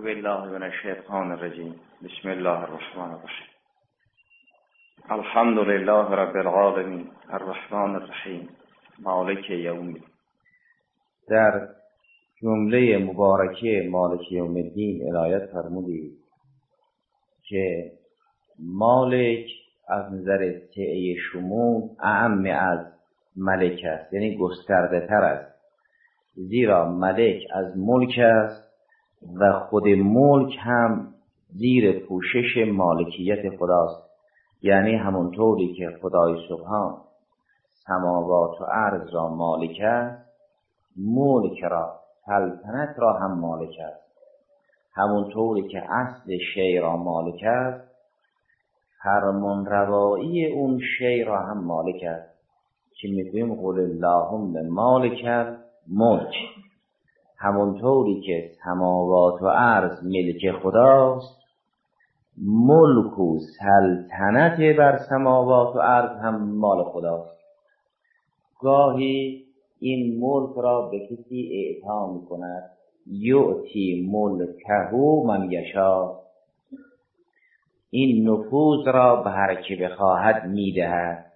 بالله من الشیطان الرجیم. بسم الله الرحمن الرحیم. الحمد لله رب العالمین الرحمن الرحیم. مالک یوم در جمله مبارکه مالک یوم الدین عنایت فرمودید که مالک از نظر تعیه شمول اعم از ملک است یعنی گسترده تر است. زیرا ملک از ملک است. و خود ملک هم زیر پوشش مالکیت خداست. یعنی همونطوری که خدای سبحان سماوات و عرض را مالک است ملک را سلطنت را هم مالک است. همونطوری که اصل شی را مالک است فرمان روایی اون شی را هم مالک است. که می‌گویم قول اللهم مالک ملک همونطوری که سماوات و عرض ملک خداست ملک و سلطنت بر سماوات و عرض هم مال خداست. گاهی این ملک را به کسی اعطا می کند یعطی ملکه من یشا این نفوذ را به هر که بخواهد می‌دهد.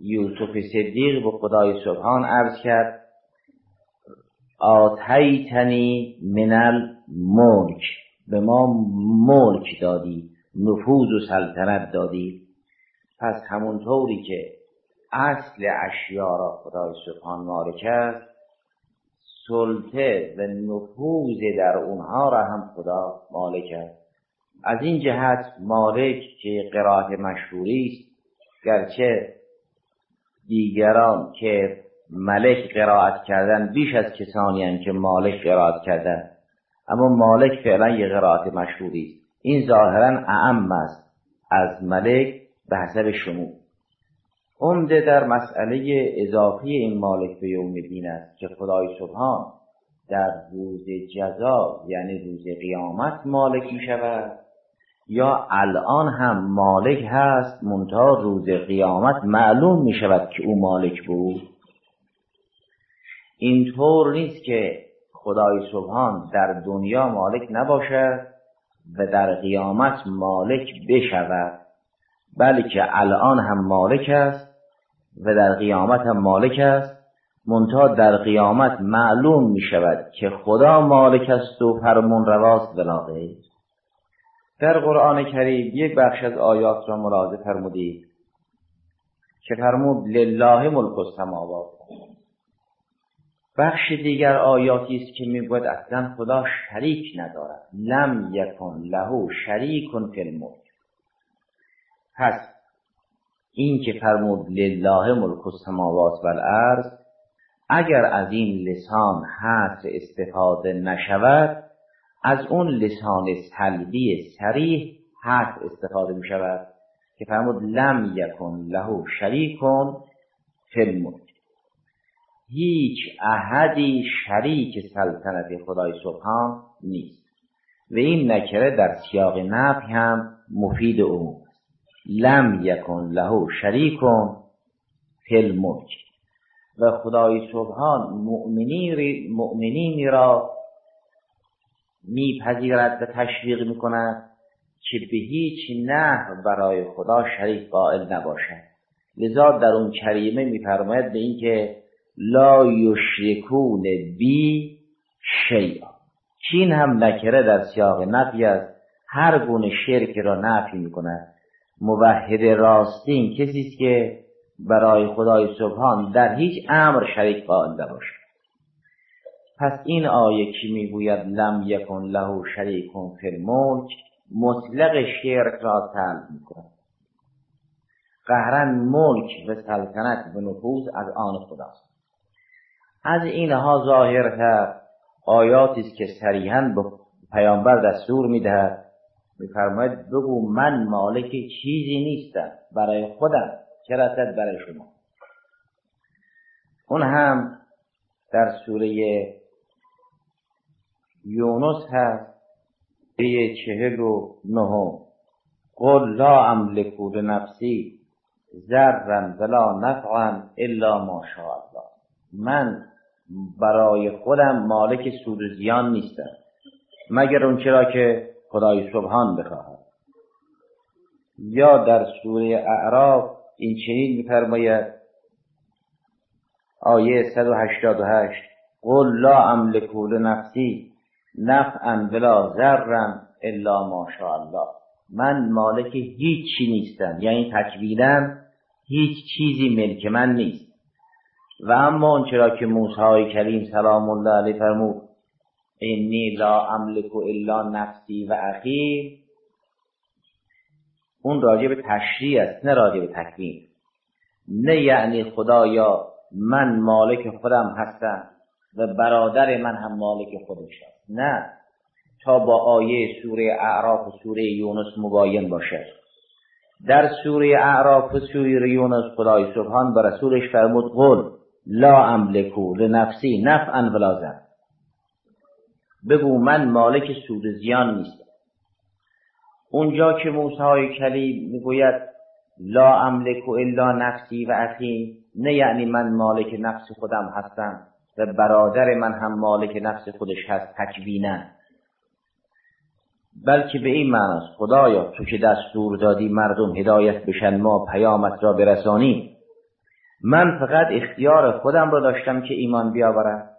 یوسف صدیق به خدای سبحان عرض کرد آتیتنی من الملک. به ما ملک دادی نفوذ و سلطنت دادی. پس همونطوری که اصل اشیا را خدای سبحان مالک است سلطه و نفوذ در اونها را هم خدا مالک است. از این جهت مالک که قرائت مشهوری است گرچه دیگران که ملک قرائت کردن بیش از کسانی هم که مالک قرائت کردن. اما مالک فعلا یه قرائت مشهوری است. این ظاهرا اعم است. از ملک به حسب شمول عمده در مسئله اضافی این مالک به یوم دین است که خدای سبحان در روز جزا یعنی روز قیامت مالک می شود یا الان هم مالک هست منتها روز قیامت معلوم می شود که او مالک بود. اینطور نیست که خدای سبحان در دنیا مالک نباشد و در قیامت مالک بشود بلکه الان هم مالک است و در قیامت هم مالک است. منتها در قیامت معلوم می شود که خدا مالک است و فرمون رواست ولا در قرآن کریم یک بخش از آیات را ملاحظه فرمودید که فرمود لله ملک السماوات. بخش دیگر آیاتی است که می‌گوید اصلا خدا شریک ندارد. لم یکن له شریک فی الملک. پس این که فرمود لله ملک السماوات و الارض اگر از این لسان حصر استفاده نشود از اون لسان سلبی سریح حصر استفاده می شود که فرمود لم یکن له شریکون فی هیچ احدی شریک سلطنت خدای سبحان نیست. و این نکره در سیاق نفی هم مفید عموم لم یکن له شریکون فی الملک. و خدای سبحان مؤمنینی را میپذیرد و تشویق می‌کند که به هیچ نحو برای خدا شریک قائل نباشد. لذا در اون کریمه میفرماید به اینکه لا یشرکون بی شیئا چین هم نکره در سیاق نفی است. هر گونه شرک را نفی می‌کند. موحد راستین کسی است که برای خدای سبحان در هیچ امر شریک قائل نباشد. پس این آیه که می‌گوید؟ لم یکن له شریکون فی الملک. مطلق شرک را طلب می‌کند. قهرا ملک و سلطنت و نفوذ از آن خداست. از اینها ظاهرتر آیاتی است که صریحا به پیامبر دستور می‌دهد. میفرماید بگو من مالک چیزی نیستم. برای خودم. چه رسد برای شما؟ اون هم در سوره یونس هست به چهل و نه قل لا املک لنفسی ذرا ولا نفعا الا ما شاء الله. من برای خودم مالک سود و زیان نیستم. مگر اون چرا که خدای سبحان بخواهد. یا در سوره اعراف این چنین میفرماید آیه 188 قل لا املک لنفسی نفعا ولا ضرا الا ما الله. من مالک هیچ چی نیستم یعنی تکوینم هیچ چیزی ملک من نیست. و اما اون چرا که موسی کریم سلام الله علیه فرمود انی لا املک الا نفسی و اخی اون راجع به تشریع است نه راجع به تکوین. نه یعنی خدایا من مالک خودم هستم و برادر من هم مالک خودش است. نه تا با آیه سوره اعراف و سوره یونس مباین باشد. در سوره اعراف و سوره یونس خدای سبحان به رسولش فرمود قل لا املکو لنفسی نفعا ولا ضر بگو من مالک سود زیان نیستم. اونجا که موسی کلیم می‌گوید لا املک الا نفسی و اخی نه یعنی من مالک نفس خودم هستم و برادر من هم مالک نفس خودش هست تکوینا. بلکه به این معناست خدایا تو که دستور دادی مردم هدایت بشن ما پیامت را برسانی من فقط اختیار خودم را داشتم که ایمان بیاورم.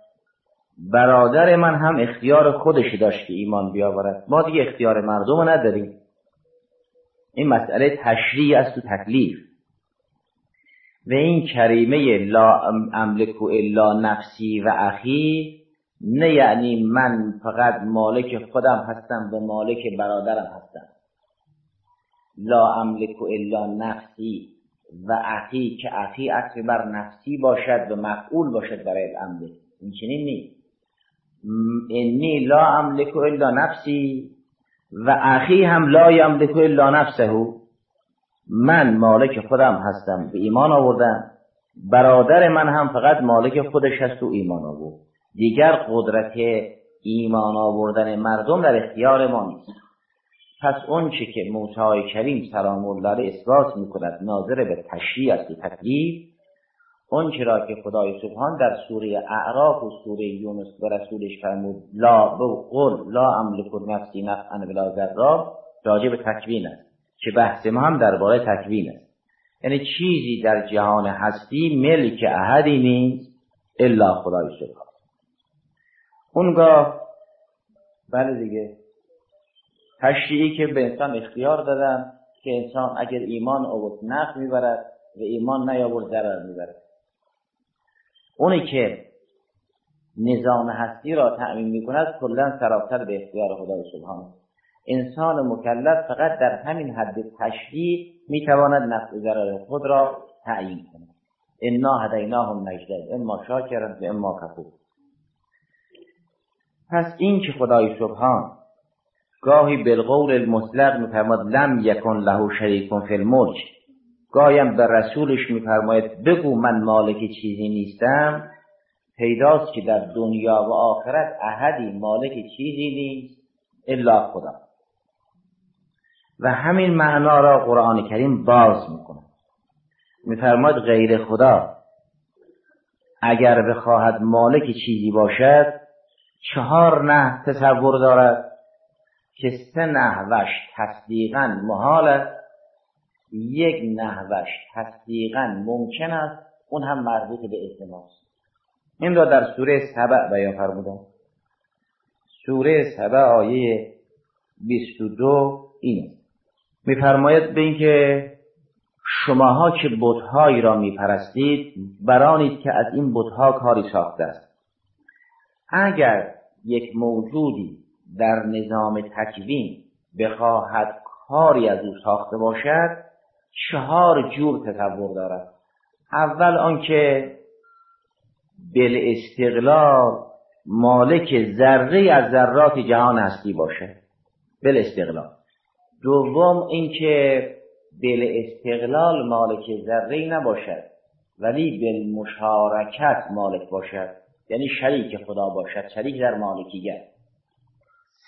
برادر من هم اختیار خودش داشت که ایمان بیاورد. ما دیگه اختیار مردم رو نداریم. این مسئله تشریع است و تکلیف. و این کریمه لا املک الا نفسی و اخی نه یعنی من فقط مالک خودم هستم و مالک برادرم هستم. لا املک الا نفسی. و اخی که اخی اصل بر نفسی باشد و مفعول باشد برای الامر این چنین نیست. انی لا املک الا نفسی و اخی هم لا یملک الا نفسه. من مالک خودم هستم به ایمان آوردم. برادر من هم فقط مالک خودش هست و ایمان آورد. دیگر قدرت ایمان آوردن مردم در اختیار ما نیست. پس اون چه که موسی کریم سلام الله اثبات می‌کند ناظر به تشریع است تکلیف اون چرا که خدای سبحان در سوره اعراف و سوره یونس به رسولش فرمود لا قل لا املک نفسی نفعا ولا ضرا راجع به تکوین است. که بحث ما هم درباره تکوین است. یعنی چیزی در جهان هستی ملک احدی نیست الا خدای سبحان. اونگاه بله دیگه تشریعی که به انسان اختیار دادن که انسان اگر ایمان آورد نفع می‌برد و ایمان نیاورد ضرر می‌برد. اونی که نظام هستی را تأمین می‌کند کلا سراسر به اختیار خدای سبحانه. انسان مکلف فقط در همین حد تشریع می‌تواند نفع ضرر خود را تعیین کند. انا هدیناهم نجدین اما شاکرا و اما کفور. پس این که خدای سبحان گاهی بالقول المطلق میفرماد لم یکن له شریک فی الملک. گایم به رسولش میفرماید بگو من مالک چیزی نیستم. پیداست که در دنیا و آخرت احدی مالک چیزی نیست الا خدا. و همین معنا را قرآن کریم باز می‌کنه میفرماید غیر خدا. اگر بخواهد مالک چیزی باشد چهار نه تصور دارد. که سه نحوش تصدیقا محال است. یک نحوش تصدیقا ممکن است. اون هم مربوط به ازدواج این را در سوره سبع بیان فرمودم سوره سبع آیه 22 اینه. میفرماید به اینکه شماها که بتهایی را میپرستید برانید که از این بتها کاری ساخته است. اگر یک موجودی در نظام تکوین بخواهد کاری از او ساخته باشد چهار جور تصور دارد. اول آنکه بل استقلال مالک ذره از ذرات جهان هستی باشه بل استقلال دوم اینکه بل استقلال مالک ذره نباشد ولی بل مشارکت مالک باشد یعنی شریک خدا باشد شریک در مالکیت.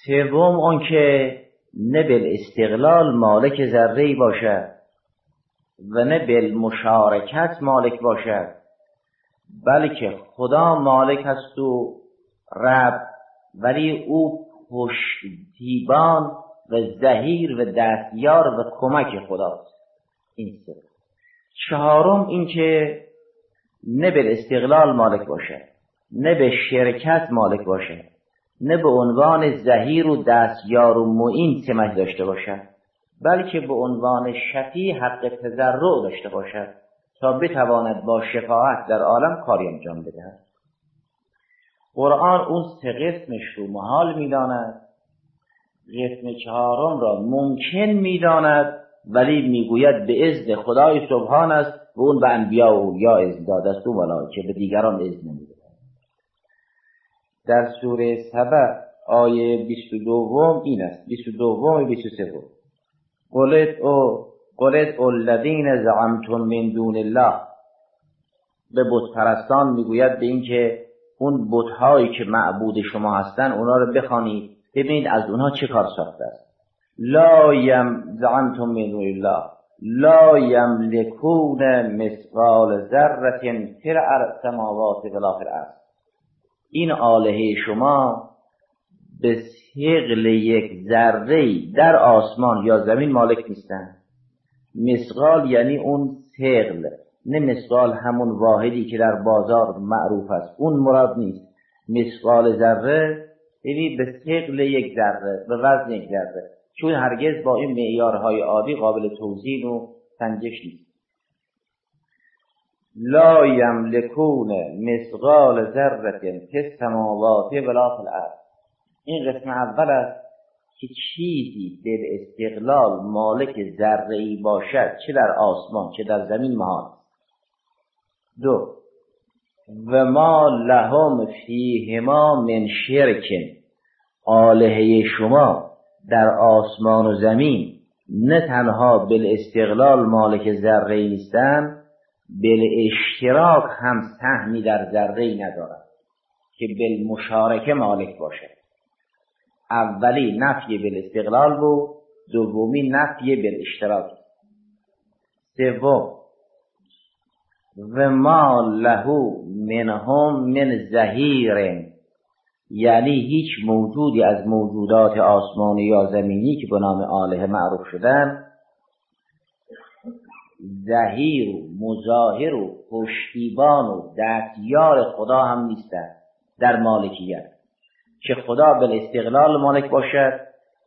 سوم آنکه نه بل استقلال مالک ذره باشد و نه بل مشارکت مالک باشد بلکه خدا مالک است و رب ولی او پشتیبان و زهیر و دستیار و کمک خداست. این سه. چهارم اینکه نه به استقلال مالک باشه نه به شرکت مالک باشه. نه به عنوان زهیر و دستیار و معین سمت داشته باشد بلکه به عنوان شفی حق تذرع داشته باشد تا بتواند با شفاعت در عالم کاری انجام بدهد. قرآن اون سه قسمش رو محال می‌داند. قسم چهارم را ممکن می‌داند ولی می‌گوید به اذن خدای سبحان است و اون به انبیا و یا اذن داده است و که به دیگران اذن نمیده در سوره سبع آیه 22 این است. 22 و 23 قلت او قلت الذین زعمتم من دون الله. به بت پرستان می‌گوید به اینکه اون بتهایی که معبود شما هستن اونا رو بخوانید. ببینید از اونها چه کار ساخته است. لا یم زعمتم من دون الله. لا یملکون مثقال ذره فی السماوات ولا فی الارض این آلهه شما به ثقل یک ذره در آسمان یا زمین مالک نیستن. مسقال یعنی اون ثقل نه مسقال همون واحدی که در بازار معروف است. اون مراد نیست. مسقال ذره یعنی به ثقل یک ذره به وزن یک ذره. چون هرگز با این معیارهای عادی قابل توزین و سنجش نیست. لا یملکون مسقال ذره فی السماوات ولا فی الارض. این قسم اول است که چیزی به استقلال مالک ذره ای باشد چه در آسمان چه در زمین مهان. دو و ما لهم فیهما من شرکن آلهه شما در آسمان و زمین نه تنها بل استقلال مالک ذره نیستند بل اشتراک هم سهمی در ذره ندارد که بل مشارکه مالک باشد. اولی نفی بل استقلال بود دومی نفی بل اشتراک. سوم و ما لهو منهم من زهیر یعنی هیچ موجودی از موجودات آسمانی یا زمینی که به نام آله معروف شدن زهیر و مظاهر و پشتیبان و دستیار خدا هم نیستن در مالکیت. که خدا به استقلال مالک باشد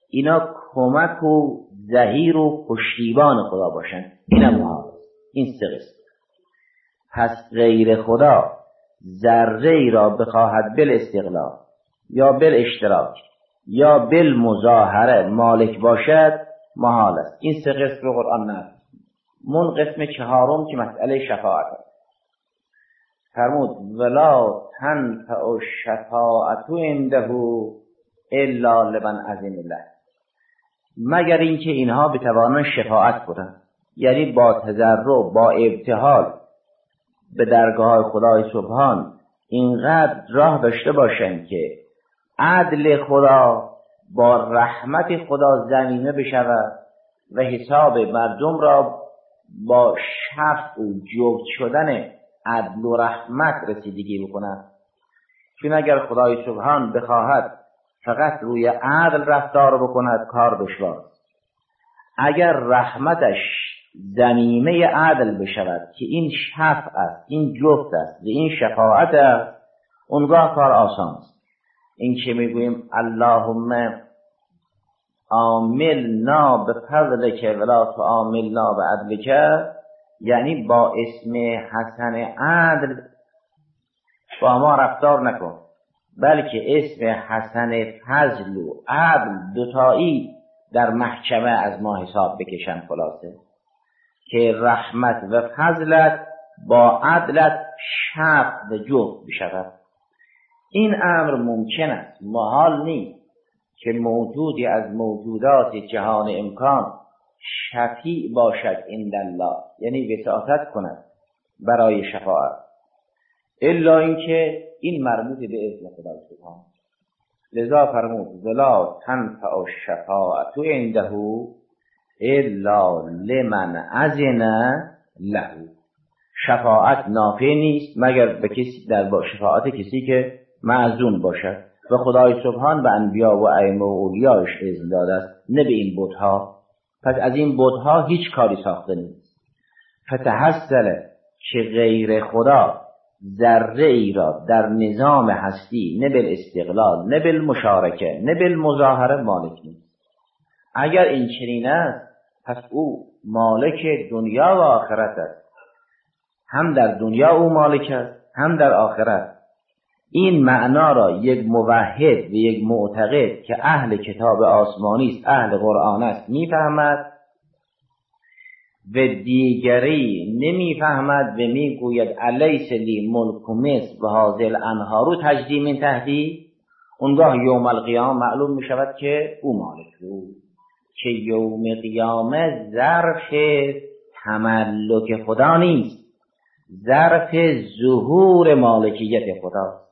اینا کمک و زهیر و پشتیبان خدا باشند اینم محال این سه پس غیر خدا ذره ای را بخواهد بل استقلال یا بل اشتراک یا بل مظاهره مالک باشد محال است. این سه قسم قرآن نه من قسم چهارم که مسئله شفاعت است. فرمود ولا تنفع الشفاعت عنده الا لمن اذن الله. مگر اینکه اینها بتوانند شفاعت کنند یعنی با تضرع با ابتحال به درگاه خدای سبحان اینقدر راه داشته باشند که عدل خدا با رحمت خدا زمینه بشود و حساب مردم را با شفت و جفت شدن عدل و رحمت رسیدگی بکند چون اگر خدای سبحان بخواهد فقط روی عدل رفتار بکند کار دشوار. اگر رحمتش زمینه عدل بشود که این شفع است این جفت است و این شفاعت است اونگاه کار آسان است. این که می‌گوییم اللهم عاملنا به فضلک ولا تعاملنا به عدلک یعنی با اسم حسن عدل با ما رفتار نکن. بلکه اسم حسن فضل و عدل دوتایی در محکمه از ما حساب بکشن خلاصه. که رحمت و فضلت با عدلت شفت و جفت بشود. این امر ممکن است محال نیست. که موجودی از موجودات جهان امکان شفیع باشد عند الله یعنی وساطت کند برای شفاعت. الا اینکه این مربوط به اذن خدا سبحان لذا فرمود ولا تنفع الشفاعت عنده الا لمن اذن له. شفاعت نافع نیست مگر به کسی در با شفاعت کسی که معزون باشد. و خدای سبحان به انبیا و ائمه و اولیاش اذن داده است نه به این بتها. پس از این بتها هیچ کاری ساخته نیست. فتحصل که غیر خدا ذره ای را در نظام هستی نه بل استقلال نه بل مشارکه نه بل مظاهره مالک نیست. اگر این چنین است پس او مالک دنیا و آخرت است. هم در دنیا او مالک است هم در آخرت. این معنا را یک موحد و یک معتقد که اهل کتاب آسمانی است اهل قرآن است می‌فهمد و دیگری نمی‌فهمد و می‌گوید الیس لی ملک مصر و حاضر انهارو تجدیم این تهدید اونگاه یوم القیام معلوم می شود که او مالک بود که یوم قیامه ظرف تملک خدا نیست ظرف ظهور مالکیت خدا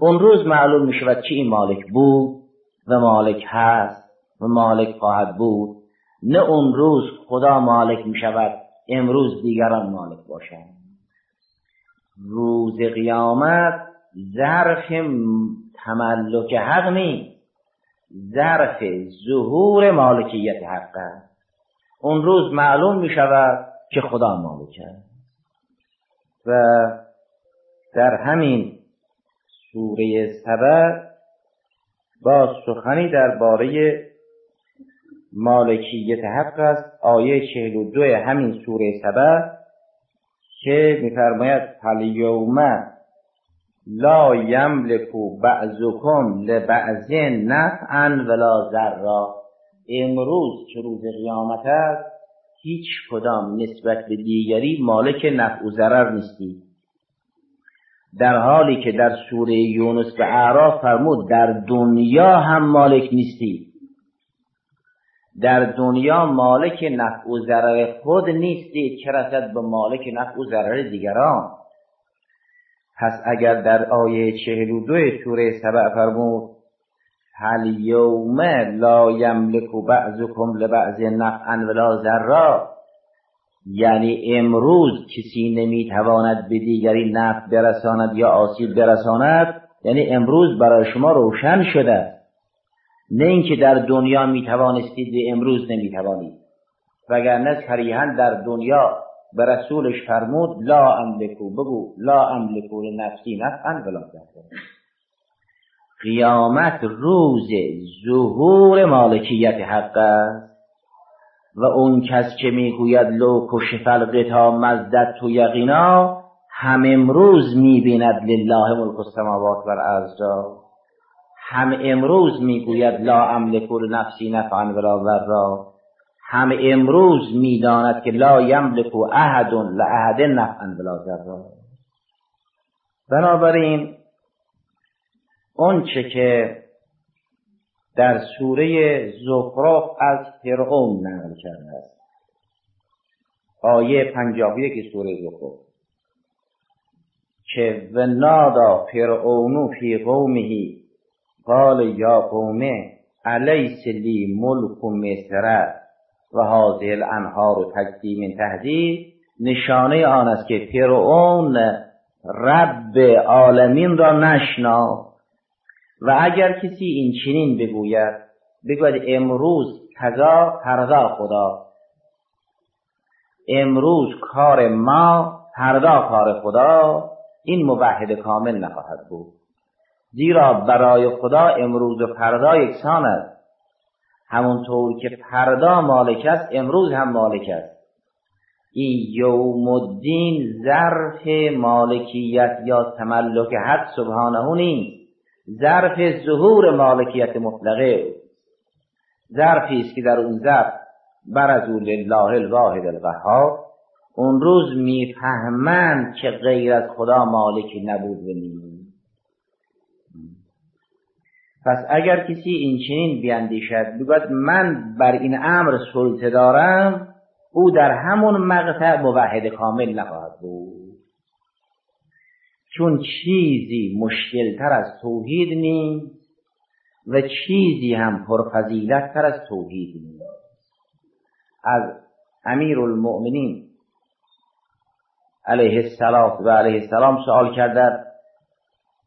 اون روز معلوم می شود این مالک بود و مالک هست و مالک خواهد بود. نه اون روز خدا مالک می شود امروز دیگران مالک باشند. روز قیامت ظرف تملک حق نیست. ظرف ظهور مالکیت حق است. اون روز معلوم می شود که خدا مالک است. و در همین سوره سبع با سخنی درباره مالکیت حق است. آیه چهل و دو همین سوره سبع که میفرماید فالیوم لا یملکو بعضکم لبعض نفعا ولا ذرا امروز که روز قیامت است هیچ کدام نسبت به دیگری مالک نفع و ضرر نیستید در حالی که در سوره یونس به اعراف فرمود در دنیا هم مالک نیستی. در دنیا مالک نفع و ضرر خود نیستی چه رسد به مالک نفع و ضرر دیگران؟ پس اگر در آیه چهل و دو سوره سبع فرمود هل یوم لا یملک بعضکم لبعض نفعا ولا ضرا یعنی امروز کسی نمی‌تواند به دیگری نفع برساند یا آسیب برساند یعنی امروز برای شما روشن شده نه اینکه در دنیا می‌توانستید و امروز نمی‌توانید. وگرنه صریحا در دنیا به رسولش فرمود لا املکو بگو لا املکو لنفسی نفعا ولا قیامت روز ظهور مالکیت حق است. و اون کس که می‌گوید لو کشف القتا مزدد تو یقینا هم امروز می‌بیند لله ملک السماوات و الارض هم امروز می‌گوید لا املک نفسی نفعا ولا ضرا. هم امروز می‌داند که لا یملک احد لاحد نفعا ولا ضرا. بنابراین اون چه که در سوره زخرف از فرعون نقل کرده است. آیه پنجاه یک سوره زخرف. که و نادا فرعونو فی قومه قال یا قومه علیس لی ملک مصر؟ و حاضر الانهار و تقدیم تهدید نشانه آن است که فرعون رب عالمین را نشناخت. و اگر کسی این چنین بگوید بگوید امروز کذا فردا خدا. امروز کار ما فردا کار خدا. این موحد کامل نخواهد بود. زیرا برای خدا امروز و فردا یکسان است. همونطور که فردا مالک است امروز هم مالک است. این یوم الدین ظرف مالکیت یا تملک حق سبحانه نیست. ظرف ظهور مالکیت مطلقه. ظرفی است که در اون ظرف برزو لله الواحد القهار. اون روز می‌فهمند که غیر از خدا مالکی نبود و نیست. پس اگر کسی این چنین بیاندیشد بگوید من بر این امر سلطه دارم او در همون مقطع موحد کامل نخواهد بود. چون چیزی مشکلتر از توحید نیست و چیزی هم پرفضیلت تر از توحید نیست. از امیر المؤمنین علیه السلام و علیه السلام سوال کردن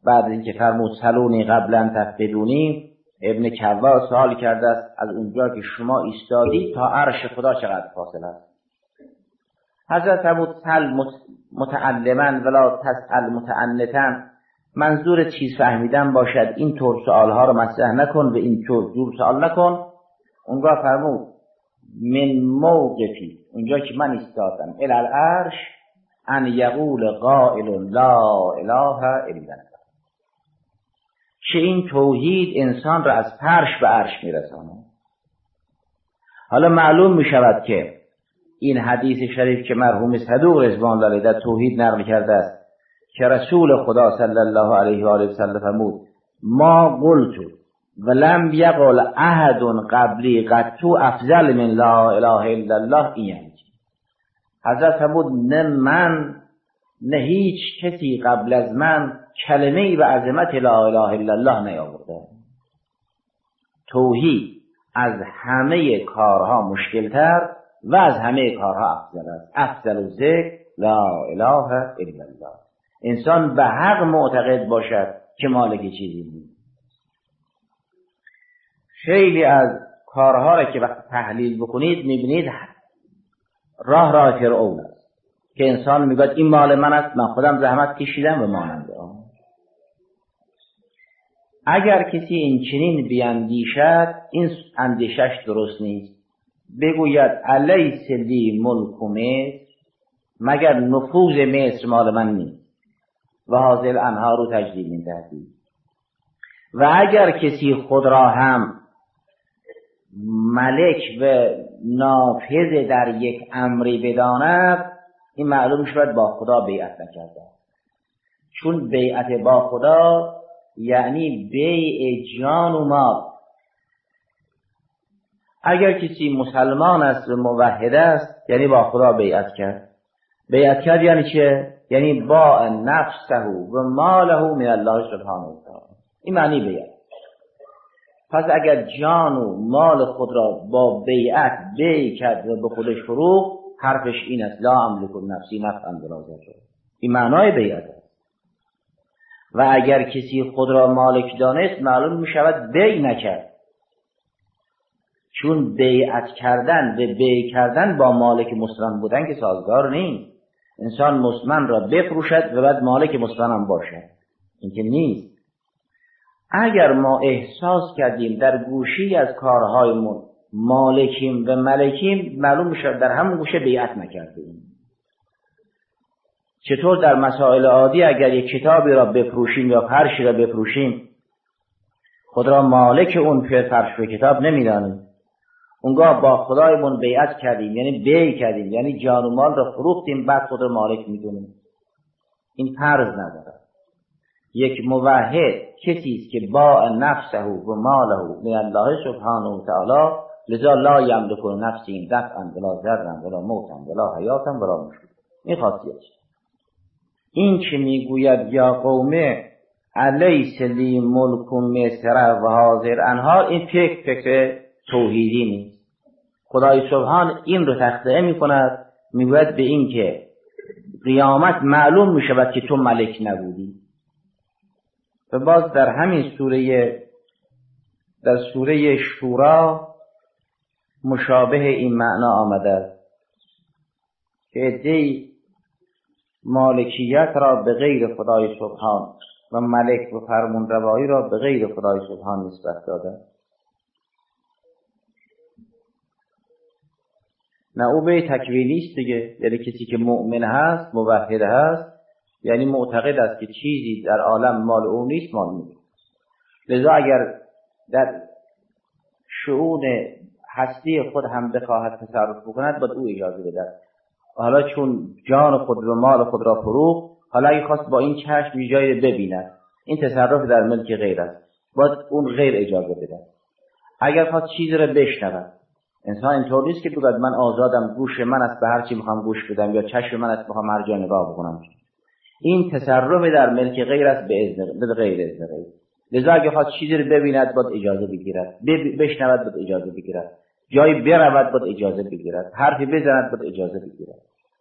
بعد اینکه فرمود سلونی قبلا تفقدونی ابن کوا سوال کرده است از اونجا که شما ایستادی تا عرش خدا چقدر فاصله است؟ حضرت فرمود سل متعلما ولا تسأل متعنتا منظور چیز فهمیدن باشد این طور سوالها رو مطرح نکن و این طور جور سوال نکن. اونگاه فرمود من موقفی اونجا که من ایستادم. الالعرش ان یقول قائل لا اله الا الله. که این توحید انسان را از فرش به عرش میرسانه حالا معلوم می شود که این حدیث شریف که مرحوم صدوق رضوان الله در توحید نقل کرده است که رسول خدا صلی الله علیه و آله وسلم فرمود ما قلت ولم یقل احد قبلی قطو افضل من لا اله الا الله این یعنی حضرت فرمود نه من نه هیچ کسی قبل از من کلمه ای به عظمت لا اله الا الله نیاورده. توحید از همه کارها مشکلتر و از همه کارها افضل است. افضل ذکر لا اله الا الله. انسان به حق معتقد باشد که مالک چیزی نیست. خیلی از کارها را که وقت تحلیل بکنید می‌بینید راه راه فرعون است. که انسان می‌گوید این مال من است من خودم زحمت کشیدم و ماننده اگر کسی این چنین بیاندیشد این اندیشش درست نیست. بگوید علیس لی ملک مصر مگر نفوذ مصر مال من نیست و حاضر انها رو تجدید میدهدی و اگر کسی خود را هم ملک و نافذ در یک امری بداند این معلوم شود با خدا بیعت نکرده چون بیعت با خدا یعنی بیع جان و مال. اگر کسی مسلمان است و موحد است یعنی با خدا بیعت کرد. بیعت کرد یعنی چه یعنی با نفسه و ماله من الله سبحانه و تعالی. این معنی بیعت. پس اگر جان و مال خود را با بیعت بی کرد و به خودش فروغ حرفش این است. لا املک نفسی نفعا ولا این معنای بیعت است. و اگر کسی خود را مالک دانست معلوم می شود بی نکرد. چون بیعت کردن به بی کردن با مالک مسلم بودن که سازگار نیست. انسان مسلم را بفروشد و بعد مالک مسلم باشد. این که نیست. اگر ما احساس کردیم در گوشی از کارهایمون مالکیم و ملکیم معلوم می‌شد در همون گوشه بیعت نکردیم. چطور در مسائل عادی اگر یک کتابی را بفروشیم یا فرشی را بفروشیم خود را مالک اون فرش و کتاب نمی‌دانیم. اونگاه با خدایمون بیعت کردیم یعنی بی کردیم یعنی جان و مال را فروختیم بعد خود را مالک می‌دونیم. این فرض ندارد یک موحد کسی است که با نفسه و ماله من الله سبحانه و تعالی لذا لا یملک نفسی دفعا ولا ذرا ولا موتا ولا حیاتا ولا مشکل این خاصیت این که می‌گوید یا قومه؟ علیس لی ملک مصر و حاضر. انها این فکر فکر توحیدی نیست. خدای سبحان این رو تخته می کند می‌گوید به این که قیامت معلوم می شود که تو ملک نبودی. و باز در همین سوره در سوره شورا مشابه این معنا آمده است که ادهی مالکیت را به غیر خدای سبحان و ملک و فرمون روایی را به غیر خدای سبحان نسبت داده. نه او به تکوینی است دیگه. یعنی کسی که مؤمن هست موحد هست یعنی معتقد است که چیزی در عالم مال او نیست مال نیست. لذا اگر در شعون هستی خود هم بخواهد تصرف بکند باید او اجازه بده حالا چون جان خود و مال خود را فروخت حالا اگه خواست با این چشم جایی ببیند این تصرف در ملک غیر است. باید اون غیر اجازه بده اگر خواست چیزی را بشنود انسان اینطور نیست که بگوید من آزادم گوش من است به هر چی می‌خوام گوش بدم یا چشم من است می‌خوام هر جا نگاه بکنم. این تصرف در ملک غیر است به اذن غیر اذن غیر. لذا اگه خواست چیزی رو ببیند باید اجازه بگیرد. بشنود باید اجازه بگیرد. جایی برود باید اجازه بگیرد. حرفی بزند باید اجازه بگیرد.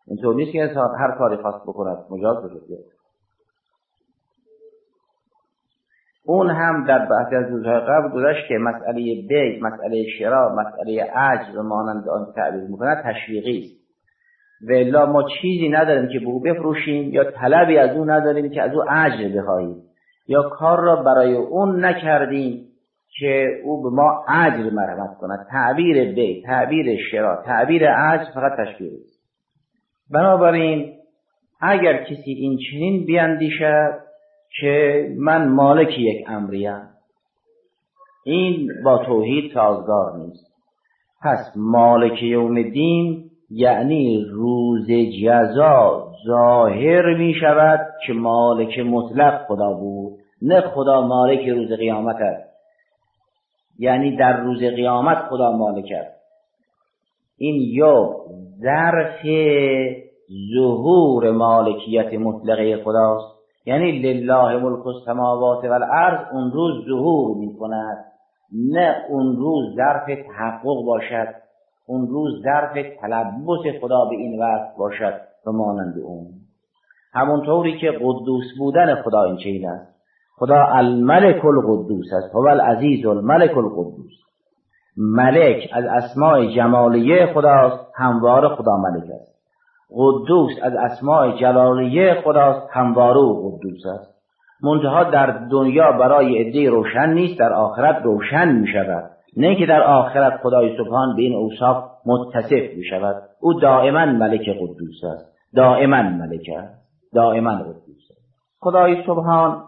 اینطور نیست که انسان هر کاری خواست بکند. مجاز بشه. اون هم در بعضی از روزهای قبل گذاشت که مسئله بی مسئله شرا مسئله عجز و مانند آن تعبیر می‌کند تشویقی است. و ما چیزی نداریم که به او بفروشیم یا طلبی از او نداریم که از او عجز بخواهیم. یا کار را برای اون نکردیم که او به ما عجر مرحمت کند. تعبیر بی تعبیر شرا تعبیر عجر فقط تشویقی است. بنابراین اگر کسی این چنین بیاندیشد که من مالک یک امریم. این با توحید سازگار نیست. پس مالک یوم دین یعنی روز جزا ظاهر می شود که مالک مطلق خدا بود نه خدا مالک روز قیامت است. یعنی در روز قیامت خدا مالک است. این یا ظرف ظهور مالکیت مطلقه خداست. یعنی لله ملک السماوات والارض اون روز ظهور می کند نه اون روز ظرف تحقق باشد اون روز ظرف تلبس خدا به این وقت باشد و مانند اون. همونطوری که قدوس بودن خدا این چین است. خدا الملک القدوس است. هو العزیز الملک القدوس. ملک از اسماء جمالیه خداست هموار خدا ملک است. قدوس از اسماء جلالیه خداست همواره قدوس است. منتها در دنیا برای عده روشن نیست در آخرت روشن می شود نه که در آخرت خدای سبحان به این اوصاف متصف می شود او دائما ملک قدوس است. دائما ملک است. دائما قدوس است. خدای سبحان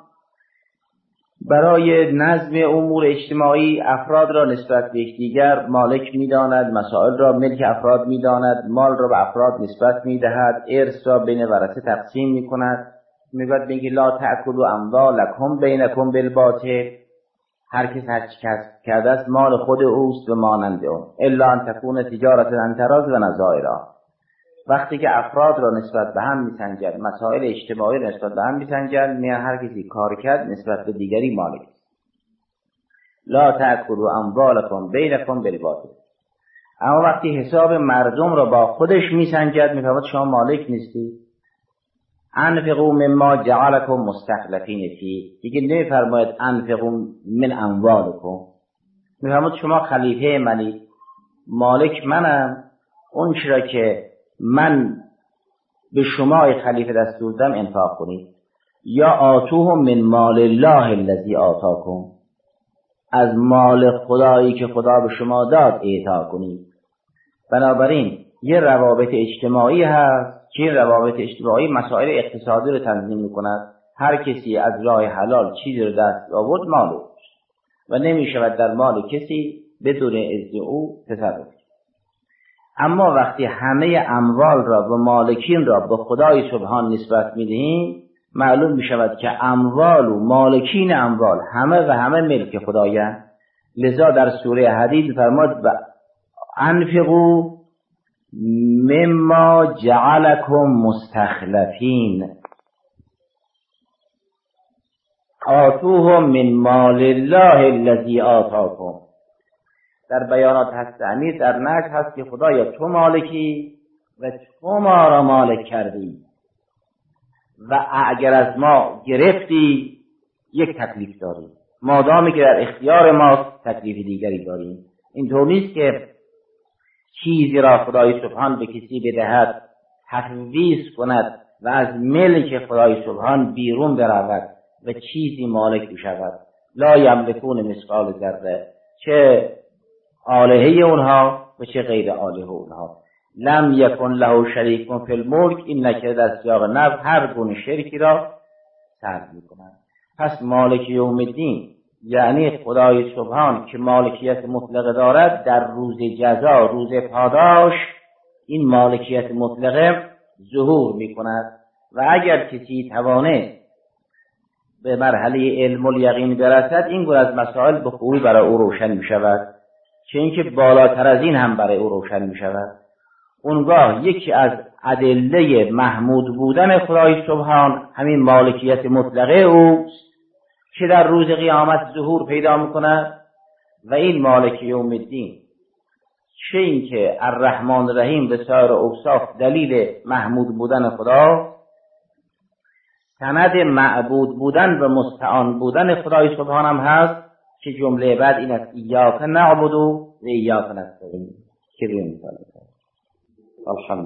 برای نظم امور اجتماعی افراد را نسبت به یکدیگر مالک می‌داند مسائل را ملک افراد می‌داند مال را به افراد نسبت می‌دهد ارث را بین ورثه تقسیم می‌کند. می‌گوید میگه لا تاکلوا اموالکم بینکم بالباطل. هر کس هر کس کرده است مال خود اوست و مانند اون. الا ان تکون تجارت انتراز و نظائرها. وقتی که افراد را نسبت به هم میسنجد مسائل اجتماعی را نسبت به هم میسنجد میان هر کسی کار کرد نسبت به دیگری مالک. لا تأکلوا اموالکم بینکم بالباطل. اما وقتی حساب مردم را با خودش میسنجد می‌فهمد شما مالک نیستی انفقوا مما جعلکم مستخلفین فی. دیگه نمیفرماید انفقوا من اموالکم. میفرماد شما خلیفه منی مالک منم. اون چرا که من به شما خلیفه دستور دادم انفاق کنید. یا آتوهم من مال الله الذی آتاکم. از مال خدایی که خدا به شما داد اعطا کنید. بنابراین یه روابط اجتماعی هست که این روابط اجتماعی مسائل اقتصادی رو تنظیم می‌کند. هر کسی از راه حلال چیزی رو دست آورد مال و نمی شود در مال کسی بدون اذن او تصرف اما وقتی همه اموال را و مالکین را به خدای سبحان نسبت می‌دهیم معلوم می شود که اموال و مالکین اموال همه و همه ملک خدایند لذا در سوره حدید فرماد و انفقو مما جعلکم مستخلفین. آتوهم من مال الله الذی آتاکم. در بیانات هست امیر در نش هست که خدایا تو مالکی و تو ما را مالک کردی. و اگر از ما گرفتی یک تکلیف داریم مادامی که در اختیار ما تکلیف دیگری داریم اینطور نیست که چیزی را خدای سبحان به کسی بدهد تفویض کند و از ملک خدای سبحان بیرون برود و چیزی مالک بشود لا یملکون مثقال ذره. چه آلهه اونها و چه غیر آلهه اونها. لم یکن له شریک فی الملک این نکره در سیاق نف هر گونه شرکی را سرد می‌کنند پس مالک یوم الدین یعنی خدای سبحان که مالکیت مطلقه دارد در روز جزا روز پاداش این مالکیت مطلقه ظهور می کند و اگر کسی توانه به مرحله علم الیقین برسد این گونه از مسائل به خوبی برای او روشن می شود چه اینکه بالاتر از این هم برای او روشن می شود اونگاه یکی از ادله محمود بودن خدای سبحان همین مالکیت مطلقه اوست که در روز قیامت ظهور پیدا می‌کند و این مالک یوم الدین. چه اینکه الرحمن الرحیم به سایر اوصاف دلیل محمود بودن خدا سند معبود بودن و مستعان بودن خدای سبحانم هست. که جمله بعد این است ایاک نعبد و ایاک نستعین. که روی مثال الحمد